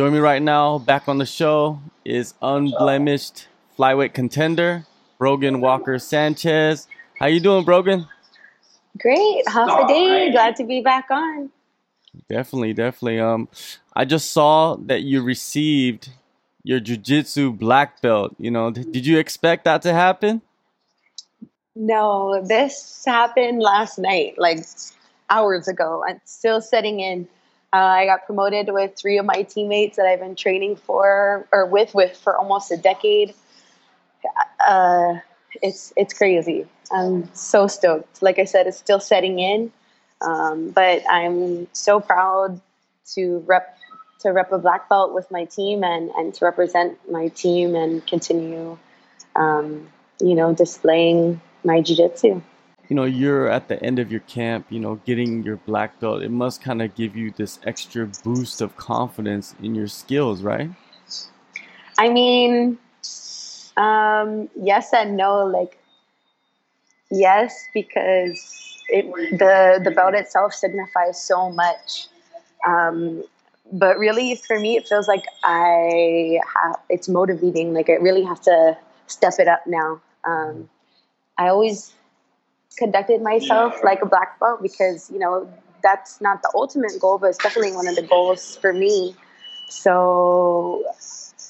Join me right now, back on the show, is unblemished flyweight contender, Brogan Walker Sanchez. How you doing, Brogan? Great. Half a day. Glad to be back on. Definitely, definitely. Um, I just saw that you received your jiu-jitsu black belt. You know, did you expect that to happen? No, this happened last night, like hours ago. I'm still setting in. Uh, I got promoted with three of my teammates that I've been training for or with with for almost a decade. Uh, it's it's crazy. I'm so stoked. Like I said, it's still setting in, um, but I'm so proud to rep to rep a black belt with my team and and to represent my team and continue, um, you know, displaying my jiu-jitsu you know you're at the end of your camp you know getting your black belt it must kind of give you this extra boost of confidence in your skills right? I mean um, yes and no like yes because it, the the belt itself signifies so much. Um, but really for me it feels like i have it's motivating like i really have to step it up now. Um, i always conducted myself like a black belt because you know that's not the ultimate goal, but it's definitely one of the goals for me. So,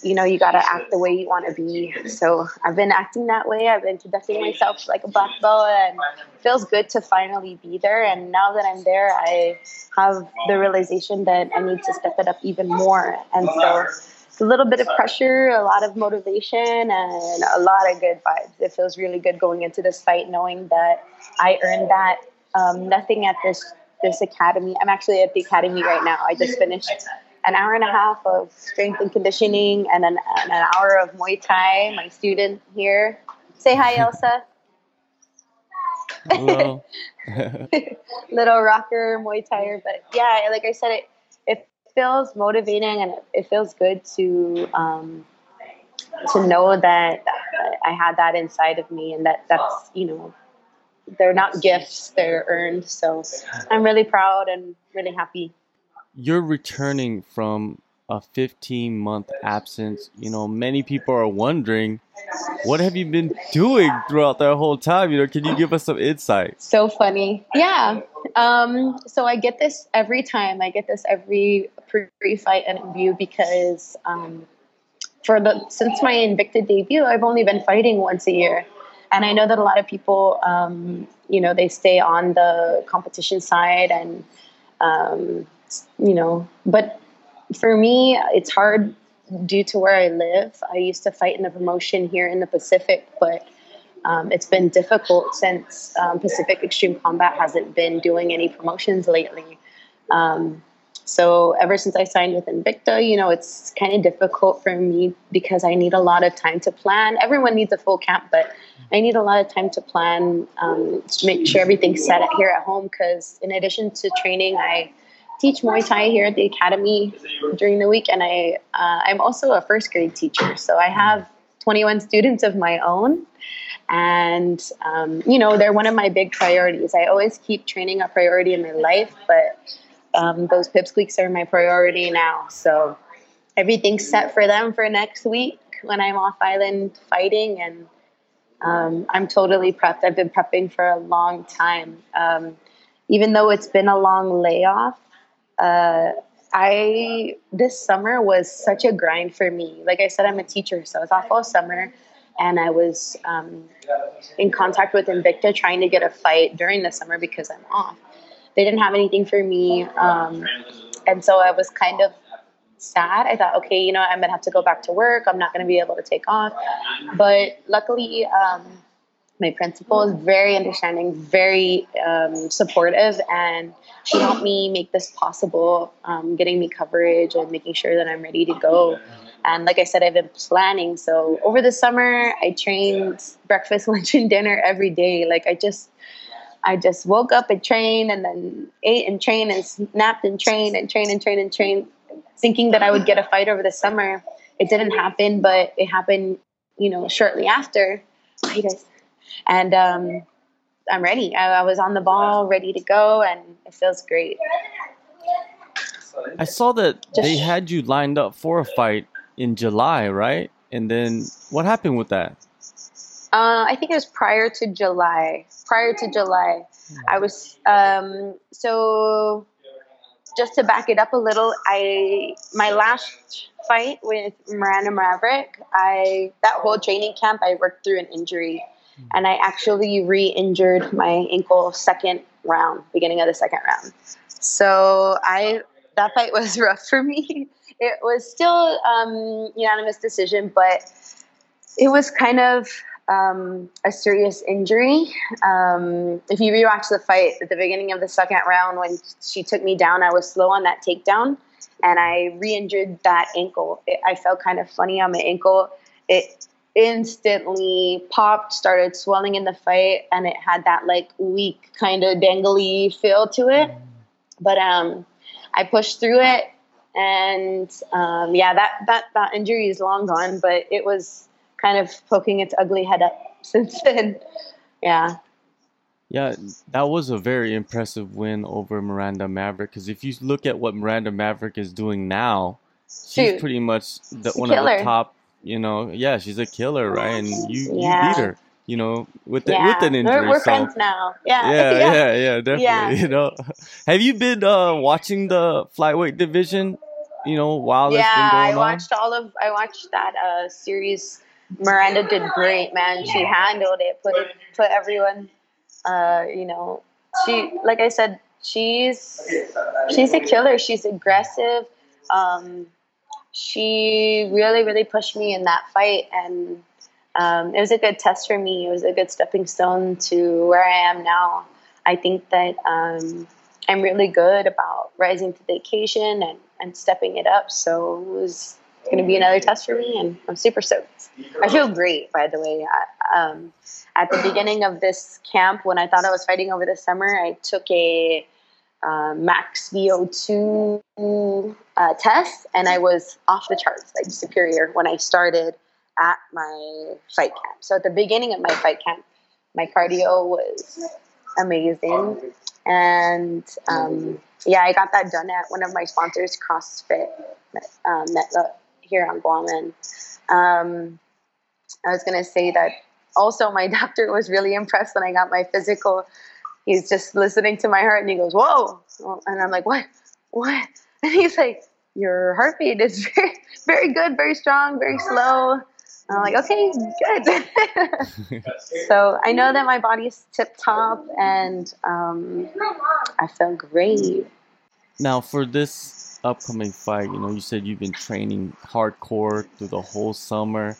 you know, you got to act the way you want to be. So I've been acting that way. I've been conducting myself like a black belt, and it feels good to finally be there. And now that I'm there, I have the realization that I need to step it up even more. And so a little bit of pressure, a lot of motivation, and a lot of good vibes. It feels really good going into this fight, knowing that I earned that. Um, nothing at this this academy. I'm actually at the academy right now. I just finished an hour and a half of strength and conditioning and an, and an hour of Muay Thai. My student here, say hi, Elsa. Hello. Little rocker Muay Thai, but yeah, like I said, it feels motivating and it feels good to um, to know that I had that inside of me and that that's you know they're not gifts they're earned so I'm really proud and really happy. You're returning from a 15 month absence. You know, many people are wondering, what have you been doing throughout that whole time? You know, can you give us some insight? So funny. Yeah. Um, so I get this every time. I get this every pre fight interview because um, for the since my Invicta debut, I've only been fighting once a year. And I know that a lot of people, um, you know, they stay on the competition side and, um, you know, but for me, it's hard due to where I live. I used to fight in the promotion here in the Pacific, but um, it's been difficult since um, Pacific Extreme Combat hasn't been doing any promotions lately. Um, so ever since I signed with Invicta, you know, it's kind of difficult for me because I need a lot of time to plan. Everyone needs a full camp, but I need a lot of time to plan um, to make sure everything's set here at home. Because in addition to training, I teach Muay Thai here at the academy during the week, and I uh, I'm also a first grade teacher, so I have 21 students of my own, and um, you know they're one of my big priorities. I always keep training a priority in my life, but um, those pipsqueaks are my priority now. So everything's set for them for next week when I'm off island fighting, and um, I'm totally prepped. I've been prepping for a long time. Um, even though it's been a long layoff, uh, I this summer was such a grind for me. Like I said, I'm a teacher, so I was off all summer, and I was um, in contact with Invicta trying to get a fight during the summer because I'm off. They didn't have anything for me, um, and so I was kind of sad. I thought, okay, you know, I'm gonna have to go back to work. I'm not gonna be able to take off, but luckily. Um, my principal is very understanding, very um, supportive, and she helped me make this possible, um, getting me coverage and making sure that I'm ready to go. And like I said, I've been planning. So over the summer, I trained breakfast, lunch, and dinner every day. Like I just, I just woke up and trained, and then ate and trained, and snapped and trained, and trained and trained and trained, thinking that I would get a fight over the summer. It didn't happen, but it happened, you know, shortly after. Hey guys and um, I'm ready. I, I, was on the ball, ready to go, and it feels great. I saw that they had you lined up for a fight in July, right? And then what happened with that? Uh, I think it was prior to July. Prior to July, I was um, so. Just to back it up a little, I my last fight with Miranda Maverick, I that whole training camp I worked through an injury, and I actually re-injured my ankle second round, beginning of the second round. So I that fight was rough for me. It was still um, unanimous decision, but it was kind of um, a serious injury. Um, if you rewatch the fight at the beginning of the second round, when she took me down, I was slow on that takedown, and I re-injured that ankle. It, I felt kind of funny on my ankle. It instantly popped, started swelling in the fight, and it had that like weak kind of dangly feel to it. But um, I pushed through it, and um, yeah, that that that injury is long gone, but it was kind of poking its ugly head up since then. Yeah. Yeah, that was a very impressive win over Miranda Maverick. Because if you look at what Miranda Maverick is doing now, she's pretty much the, one of the top. You know, yeah, she's a killer, right? And you, Yeah. you beat her. You know, with the, Yeah, with an injury. we're, we're so friends now. Yeah, yeah, yeah, yeah, definitely. Yeah. You know, have you been uh, watching the flyweight division? You know, while yeah. it's been I going on. watched all of. I watched that uh, series. Miranda did great, man. She handled it. Put it. Put everyone. Uh, you know, she like I said, she's she's a killer. She's aggressive. Um, she really, really pushed me in that fight, and um, it was a good test for me. It was a good stepping stone to where I am now. I think that um, I'm really good about rising to the occasion and, and stepping it up. So it was going to be another test for me, and I'm super stoked. I feel great, by the way. I, um, at the beginning of this camp, when I thought I was fighting over the summer, I took a uh, max VO2 uh, test, and I was off the charts, like superior, when I started at my fight camp. So at the beginning of my fight camp, my cardio was amazing, and um, yeah, I got that done at one of my sponsors, CrossFit um, here on Guam. And um, I was gonna say that also my doctor was really impressed when I got my physical. He's just listening to my heart and he goes, "Whoa!" And I'm like, "What? What?" And he's like, "Your heartbeat is very, very good, very strong, very slow." And I'm like, "Okay, good." so I know that my body's tip top, and um, I feel great. Now, for this upcoming fight, you know, you said you've been training hardcore through the whole summer.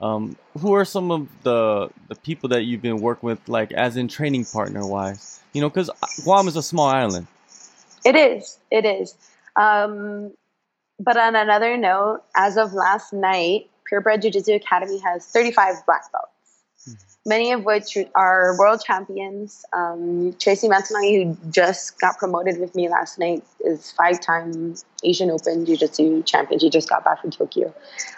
Um, who are some of the the people that you've been working with, like as in training partner wise? You know, because Guam is a small island. It is. It is. Um, but on another note, as of last night, Purebred Jiu Jitsu Academy has 35 black belts, many of which are world champions. Um, Tracy Mantanagi, who just got promoted with me last night, is five time Asian Open Jiu Jitsu champion. She just got back from Tokyo.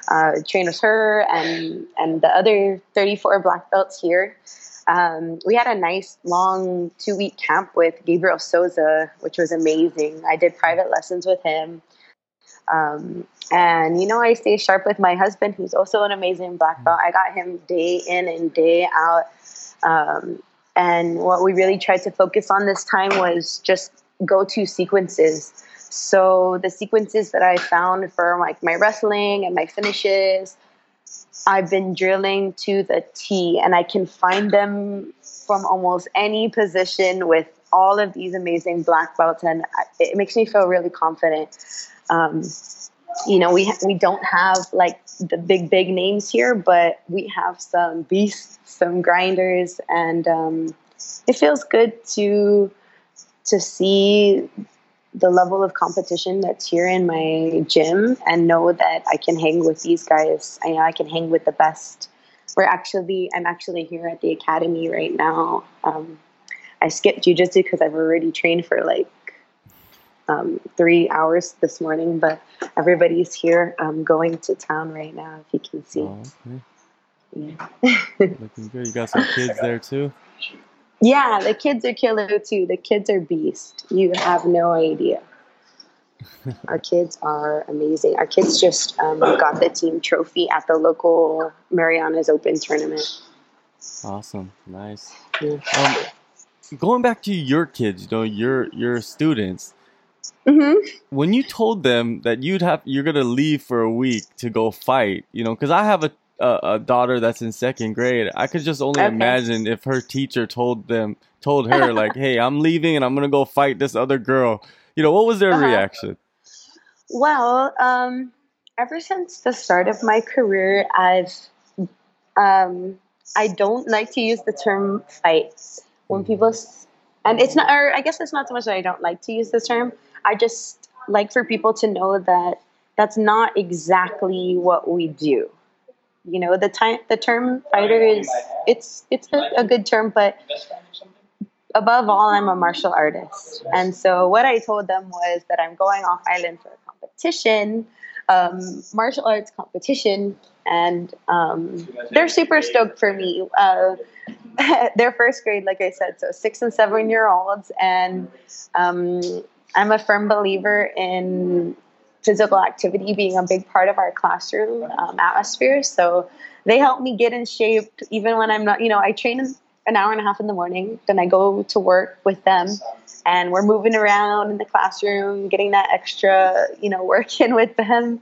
Uh, trained with her and, and the other 34 black belts here. Um, we had a nice long two week camp with Gabriel Souza, which was amazing. I did private lessons with him. Um, and you know, I stay sharp with my husband, who's also an amazing black belt. I got him day in and day out. Um, and what we really tried to focus on this time was just go to sequences. So the sequences that I found for like my wrestling and my finishes, I've been drilling to the T, and I can find them from almost any position with all of these amazing black belts, and it makes me feel really confident. Um, you know, we we don't have like the big big names here, but we have some beasts, some grinders, and um, it feels good to to see the level of competition that's here in my gym and know that I can hang with these guys. I know I can hang with the best. We're actually, I'm actually here at the academy right now. Um, I skipped jujitsu because I've already trained for like um, three hours this morning, but everybody's here um, going to town right now, if you can see. Oh, okay. Yeah. Looking good. You got some kids there too. yeah, the kids are killer too. The kids are beast. You have no idea. our kids are amazing. Our kids just um, got the team trophy at the local Mariana's Open tournament. Awesome, nice. Yeah. Um, going back to your kids, you know, your your students. Mm-hmm. When you told them that you'd have you're gonna leave for a week to go fight, you know, because I have a, a, a daughter that's in second grade. I could just only okay. imagine if her teacher told them told her like, "Hey, I'm leaving and I'm gonna go fight this other girl." You know, what was their uh-huh. reaction? Well, um, ever since the start of my career, I've um, I don't like to use the term fight when mm-hmm. people, and it's not, or I guess it's not so much that I don't like to use this term. I just like for people to know that that's not exactly what we do. You know, the time the term fighter is it's it's a, a good term, but above all, I'm a martial artist. And so what I told them was that I'm going off island for a competition, um, martial arts competition, and um, they're super stoked for me. Uh, they're first grade, like I said, so six and seven year olds, and um, I'm a firm believer in physical activity being a big part of our classroom um, atmosphere. So they help me get in shape, even when I'm not. You know, I train an hour and a half in the morning. Then I go to work with them, and we're moving around in the classroom, getting that extra, you know, work in with them.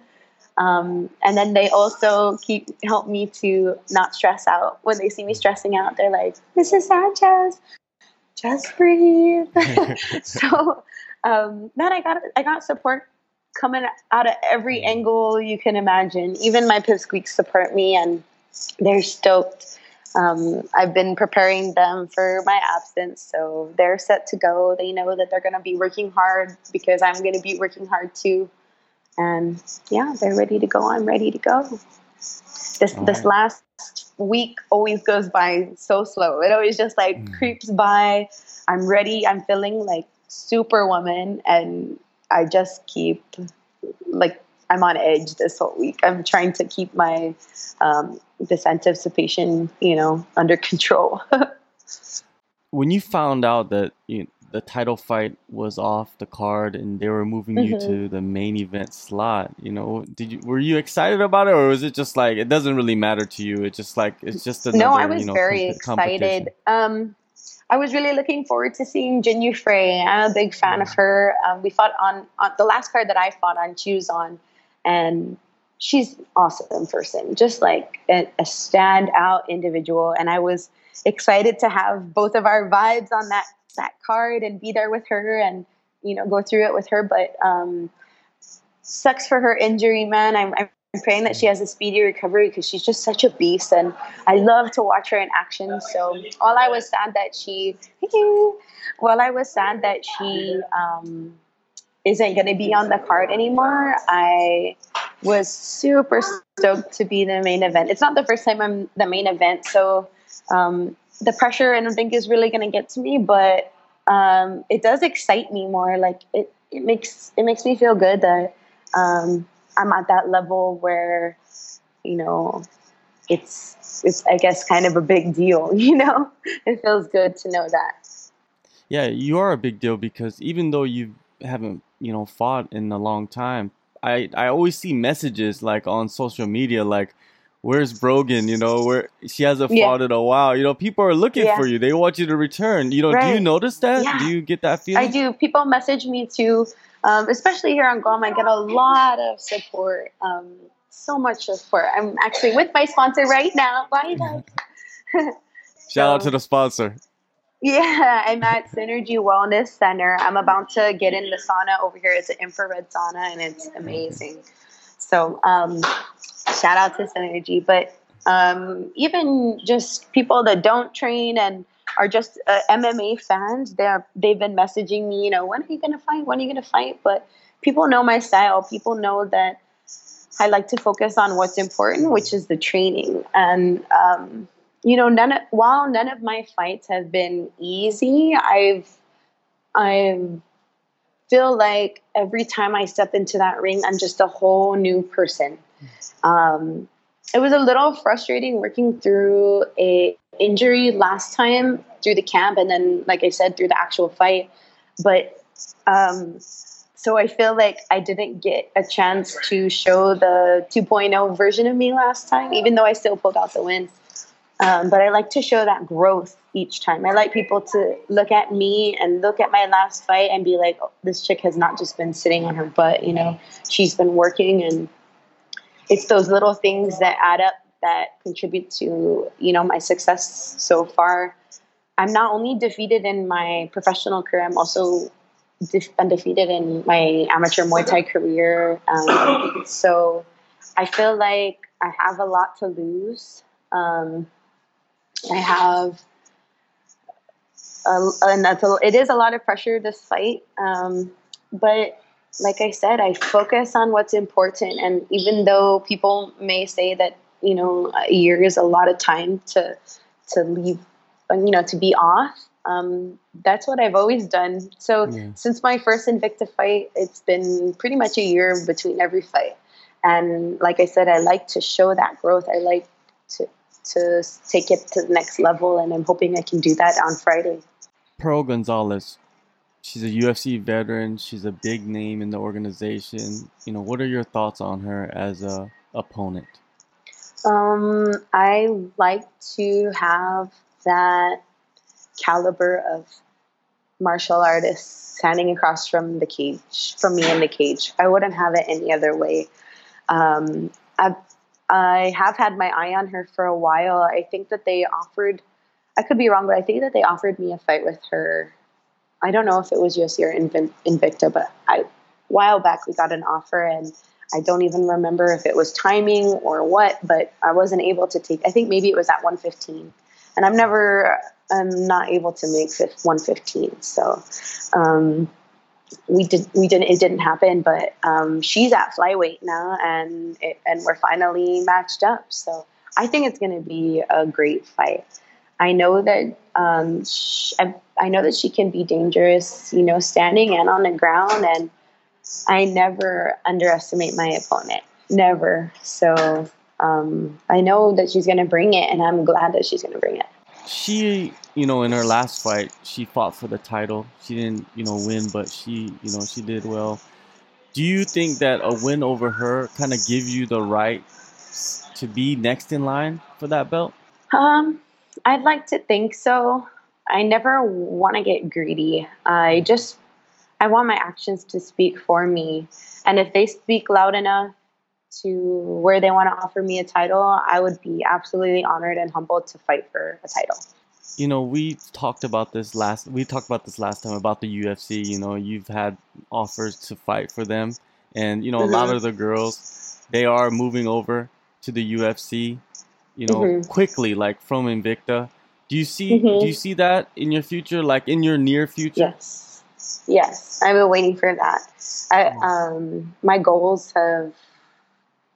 Um, and then they also keep help me to not stress out. When they see me stressing out, they're like, "Mrs. Sanchez, just breathe." so um, man, I got I got support coming out of every angle you can imagine. Even my pipsqueaks support me, and they're stoked. Um, I've been preparing them for my absence, so they're set to go. They know that they're going to be working hard because I'm going to be working hard too. And yeah, they're ready to go. I'm ready to go. This All this right. last week always goes by so slow. It always just like mm. creeps by. I'm ready. I'm feeling like superwoman, and I just keep like I'm on edge this whole week. I'm trying to keep my um, this anticipation, you know, under control. when you found out that you know, the title fight was off the card and they were moving mm-hmm. you to the main event slot, you know, did you were you excited about it or was it just like it doesn't really matter to you? It's just like it's just another, no. I was you know, very excited. Um, I was really looking forward to seeing Jinh Yu Frey. I'm a big fan of her. Um, we fought on, on the last card that I fought on. She was on, and she's awesome person, just like a, a standout individual. And I was excited to have both of our vibes on that that card and be there with her and you know go through it with her. But um, sucks for her injury, man. I'm, I'm praying that she has a speedy recovery because she's just such a beast and I love to watch her in action. So all I was sad that she, well, I was sad that she um, isn't going to be on the card anymore. I was super stoked to be the main event. It's not the first time I'm the main event, so um, the pressure I don't think is really going to get to me, but um, it does excite me more. Like it, it makes it makes me feel good that um, I'm at that level where you know it's it's I guess kind of a big deal. You know, it feels good to know that. Yeah, you are a big deal because even though you haven't you know fought in a long time. I I always see messages like on social media like where's Brogan? You know, where she hasn't yeah. fought in a while. You know, people are looking yeah. for you. They want you to return. You know, right. do you notice that? Yeah. Do you get that feeling? I do. People message me too, um, especially here on Guam. I get a lot of support. Um, so much support. I'm actually with my sponsor right now. Bye, guys. Shout so, out to the sponsor. Yeah, I'm at Synergy Wellness Center. I'm about to get in the sauna over here. It's an infrared sauna and it's amazing. So, um, shout out to Synergy. But um, even just people that don't train and are just uh, MMA fans, they're they've been messaging me. You know, when are you gonna fight? When are you gonna fight? But people know my style. People know that I like to focus on what's important, which is the training. And um, you know, none of, while none of my fights have been easy, I've I feel like every time I step into that ring, I'm just a whole new person. Um, it was a little frustrating working through a injury last time through the camp, and then, like I said, through the actual fight. But um, so I feel like I didn't get a chance to show the 2.0 version of me last time, even though I still pulled out the win. Um, but I like to show that growth each time. I like people to look at me and look at my last fight and be like, oh, this chick has not just been sitting on her butt, you know, she's been working. And it's those little things that add up that contribute to, you know, my success so far. I'm not only defeated in my professional career, I'm also def- undefeated in my amateur Muay Thai career. Um, so I feel like I have a lot to lose. Um, I have, a, a, it is a lot of pressure this fight. Um, but like I said, I focus on what's important. And even though people may say that, you know, a year is a lot of time to, to leave, you know, to be off, um, that's what I've always done. So yeah. since my first Invicta fight, it's been pretty much a year between every fight. And like I said, I like to show that growth. I like to to take it to the next level, and I'm hoping I can do that on Friday. Pearl Gonzalez, she's a UFC veteran. She's a big name in the organization. You know, what are your thoughts on her as a opponent? Um, I like to have that caliber of martial artist standing across from the cage, from me in the cage. I wouldn't have it any other way. Um, I've I have had my eye on her for a while. I think that they offered, I could be wrong, but I think that they offered me a fight with her. I don't know if it was UFC or Invicta, but I, a while back we got an offer and I don't even remember if it was timing or what, but I wasn't able to take, I think maybe it was at 115. And I'm never, I'm not able to make 115. So, um, we did we didn't it didn't happen but um, she's at flyweight now and it, and we're finally matched up so i think it's going to be a great fight i know that um, she, I, I know that she can be dangerous you know standing and on the ground and i never underestimate my opponent never so um, i know that she's going to bring it and i'm glad that she's going to bring it she, you know, in her last fight, she fought for the title. She didn't, you know, win, but she, you know, she did well. Do you think that a win over her kind of gives you the right to be next in line for that belt? Um, I'd like to think so. I never want to get greedy. I just I want my actions to speak for me. And if they speak loud enough to where they want to offer me a title, I would be absolutely honored and humbled to fight for a title. You know, we talked about this last we talked about this last time about the UFC, you know, you've had offers to fight for them and you know, mm-hmm. a lot mm-hmm. of the girls they are moving over to the UFC, you know, mm-hmm. quickly like from Invicta. Do you see mm-hmm. do you see that in your future like in your near future? Yes. Yes, I've been waiting for that. I um my goals have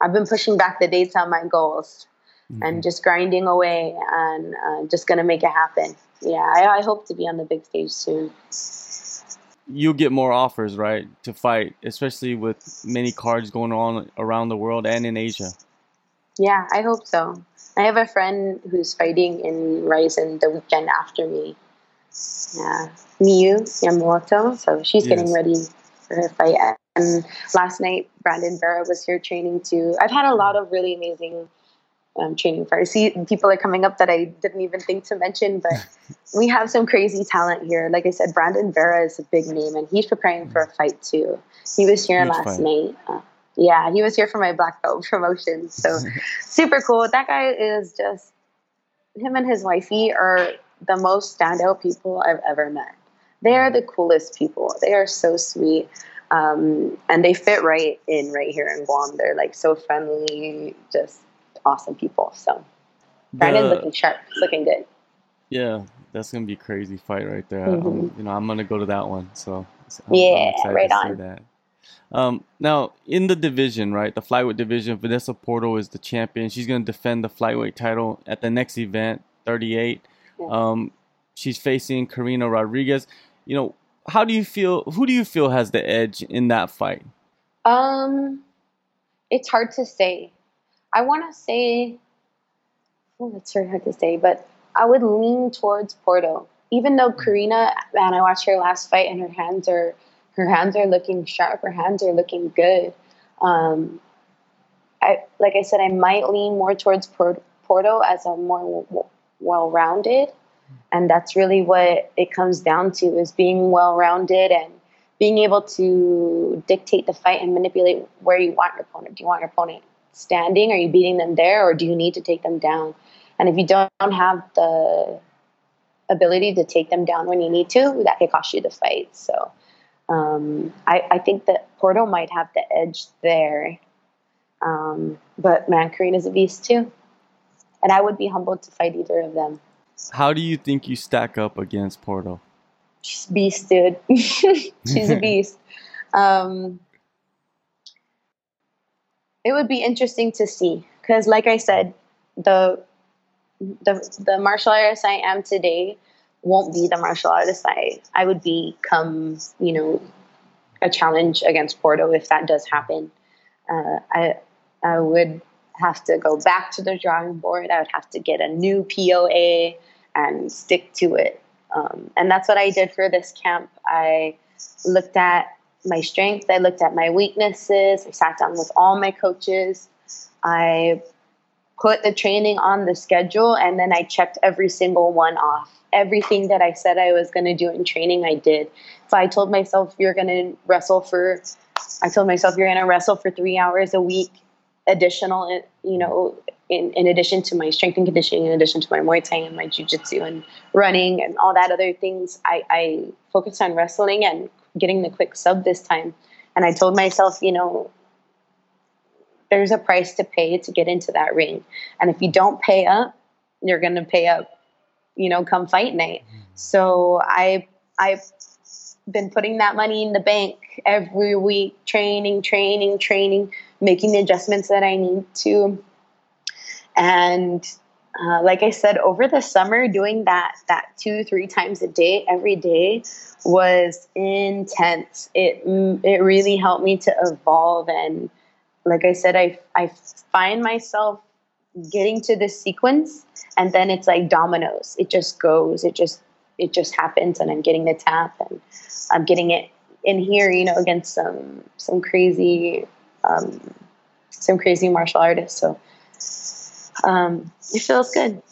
I've been pushing back the dates on my goals mm-hmm. and just grinding away and uh, just going to make it happen. Yeah, I, I hope to be on the big stage soon. You'll get more offers, right, to fight, especially with many cards going on around the world and in Asia. Yeah, I hope so. I have a friend who's fighting in Rizin the weekend after me. Yeah, Miyu Yamamoto. So she's yes. getting ready for her fight and last night, Brandon Vera was here training too. I've had a lot of really amazing um, training for. I see people are coming up that I didn't even think to mention, but we have some crazy talent here. Like I said, Brandon Vera is a big name, and he's preparing for a fight too. He was here Huge last fight. night. Uh, yeah, he was here for my black belt promotion. So super cool. That guy is just him and his wifey are the most standout people I've ever met. They are the coolest people. They are so sweet. Um, and they fit right in right here in Guam. They're like so friendly, just awesome people. So Brandon's looking sharp, looking good. Yeah, that's gonna be a crazy fight right there. Mm-hmm. Um, you know, I'm gonna go to that one. So I'm, yeah, I'm right on. that. Um, now in the division, right, the flyweight division, Vanessa Porto is the champion. She's gonna defend the flyweight title at the next event, 38. Um, she's facing Karina Rodriguez. You know, how do you feel? Who do you feel has the edge in that fight? Um, it's hard to say. I want to say, oh, it's very hard to say, but I would lean towards Porto. Even though Karina, man, I watched her last fight and her hands are her hands are looking sharp. Her hands are looking good. Um, I like I said, I might lean more towards Porto as a more well-rounded, and that's really what it comes down to: is being well-rounded and being able to dictate the fight and manipulate where you want your opponent. Do you want your opponent standing? Are you beating them there, or do you need to take them down? And if you don't have the ability to take them down when you need to, that could cost you the fight. So um, I, I, think that Porto might have the edge there. Um, but man, is a beast too. And I would be humbled to fight either of them. How do you think you stack up against Porto? She's a beast, dude. She's a beast. Um, it would be interesting to see because, like I said, the the the martial artist I am today won't be the martial artist I I would become. You know, a challenge against Porto if that does happen. Uh, I I would have to go back to the drawing board. I would have to get a new POA and stick to it. Um, and that's what I did for this camp. I looked at my strengths. I looked at my weaknesses. I sat down with all my coaches. I put the training on the schedule and then I checked every single one off. Everything that I said I was going to do in training, I did. If I told myself you're going to wrestle for, I told myself you're going to wrestle for three hours a week, additional, you know, in, in addition to my strength and conditioning, in addition to my Muay Thai and my Jiu-Jitsu and running and all that other things, I, I focused on wrestling and getting the quick sub this time. And I told myself, you know, there's a price to pay to get into that ring. And if you don't pay up, you're going to pay up, you know, come fight night. So I, I've been putting that money in the bank every week, training, training, training, making the adjustments that I need to. And uh, like I said, over the summer, doing that that two three times a day, every day, was intense. It it really helped me to evolve and like I said, I, I find myself getting to this sequence and then it's like dominoes. It just goes, it just, it just happens and I'm getting the tap and I'm getting it in here, you know, against some, some crazy, um, some crazy martial artists. So, um, it feels good.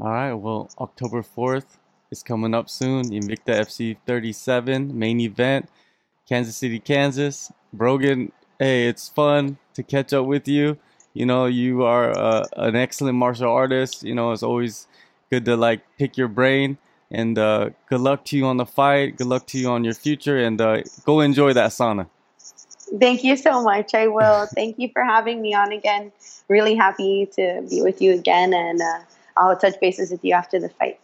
All right. Well, October 4th is coming up soon. Invicta FC 37 main event, Kansas City, Kansas. Brogan hey, it's fun to catch up with you. You know, you are uh, an excellent martial artist. You know, it's always good to like pick your brain. And uh, good luck to you on the fight. Good luck to you on your future. And uh, go enjoy that sauna. Thank you so much. I will. Thank you for having me on again. Really happy to be with you again. And uh, I'll touch bases with you after the fight.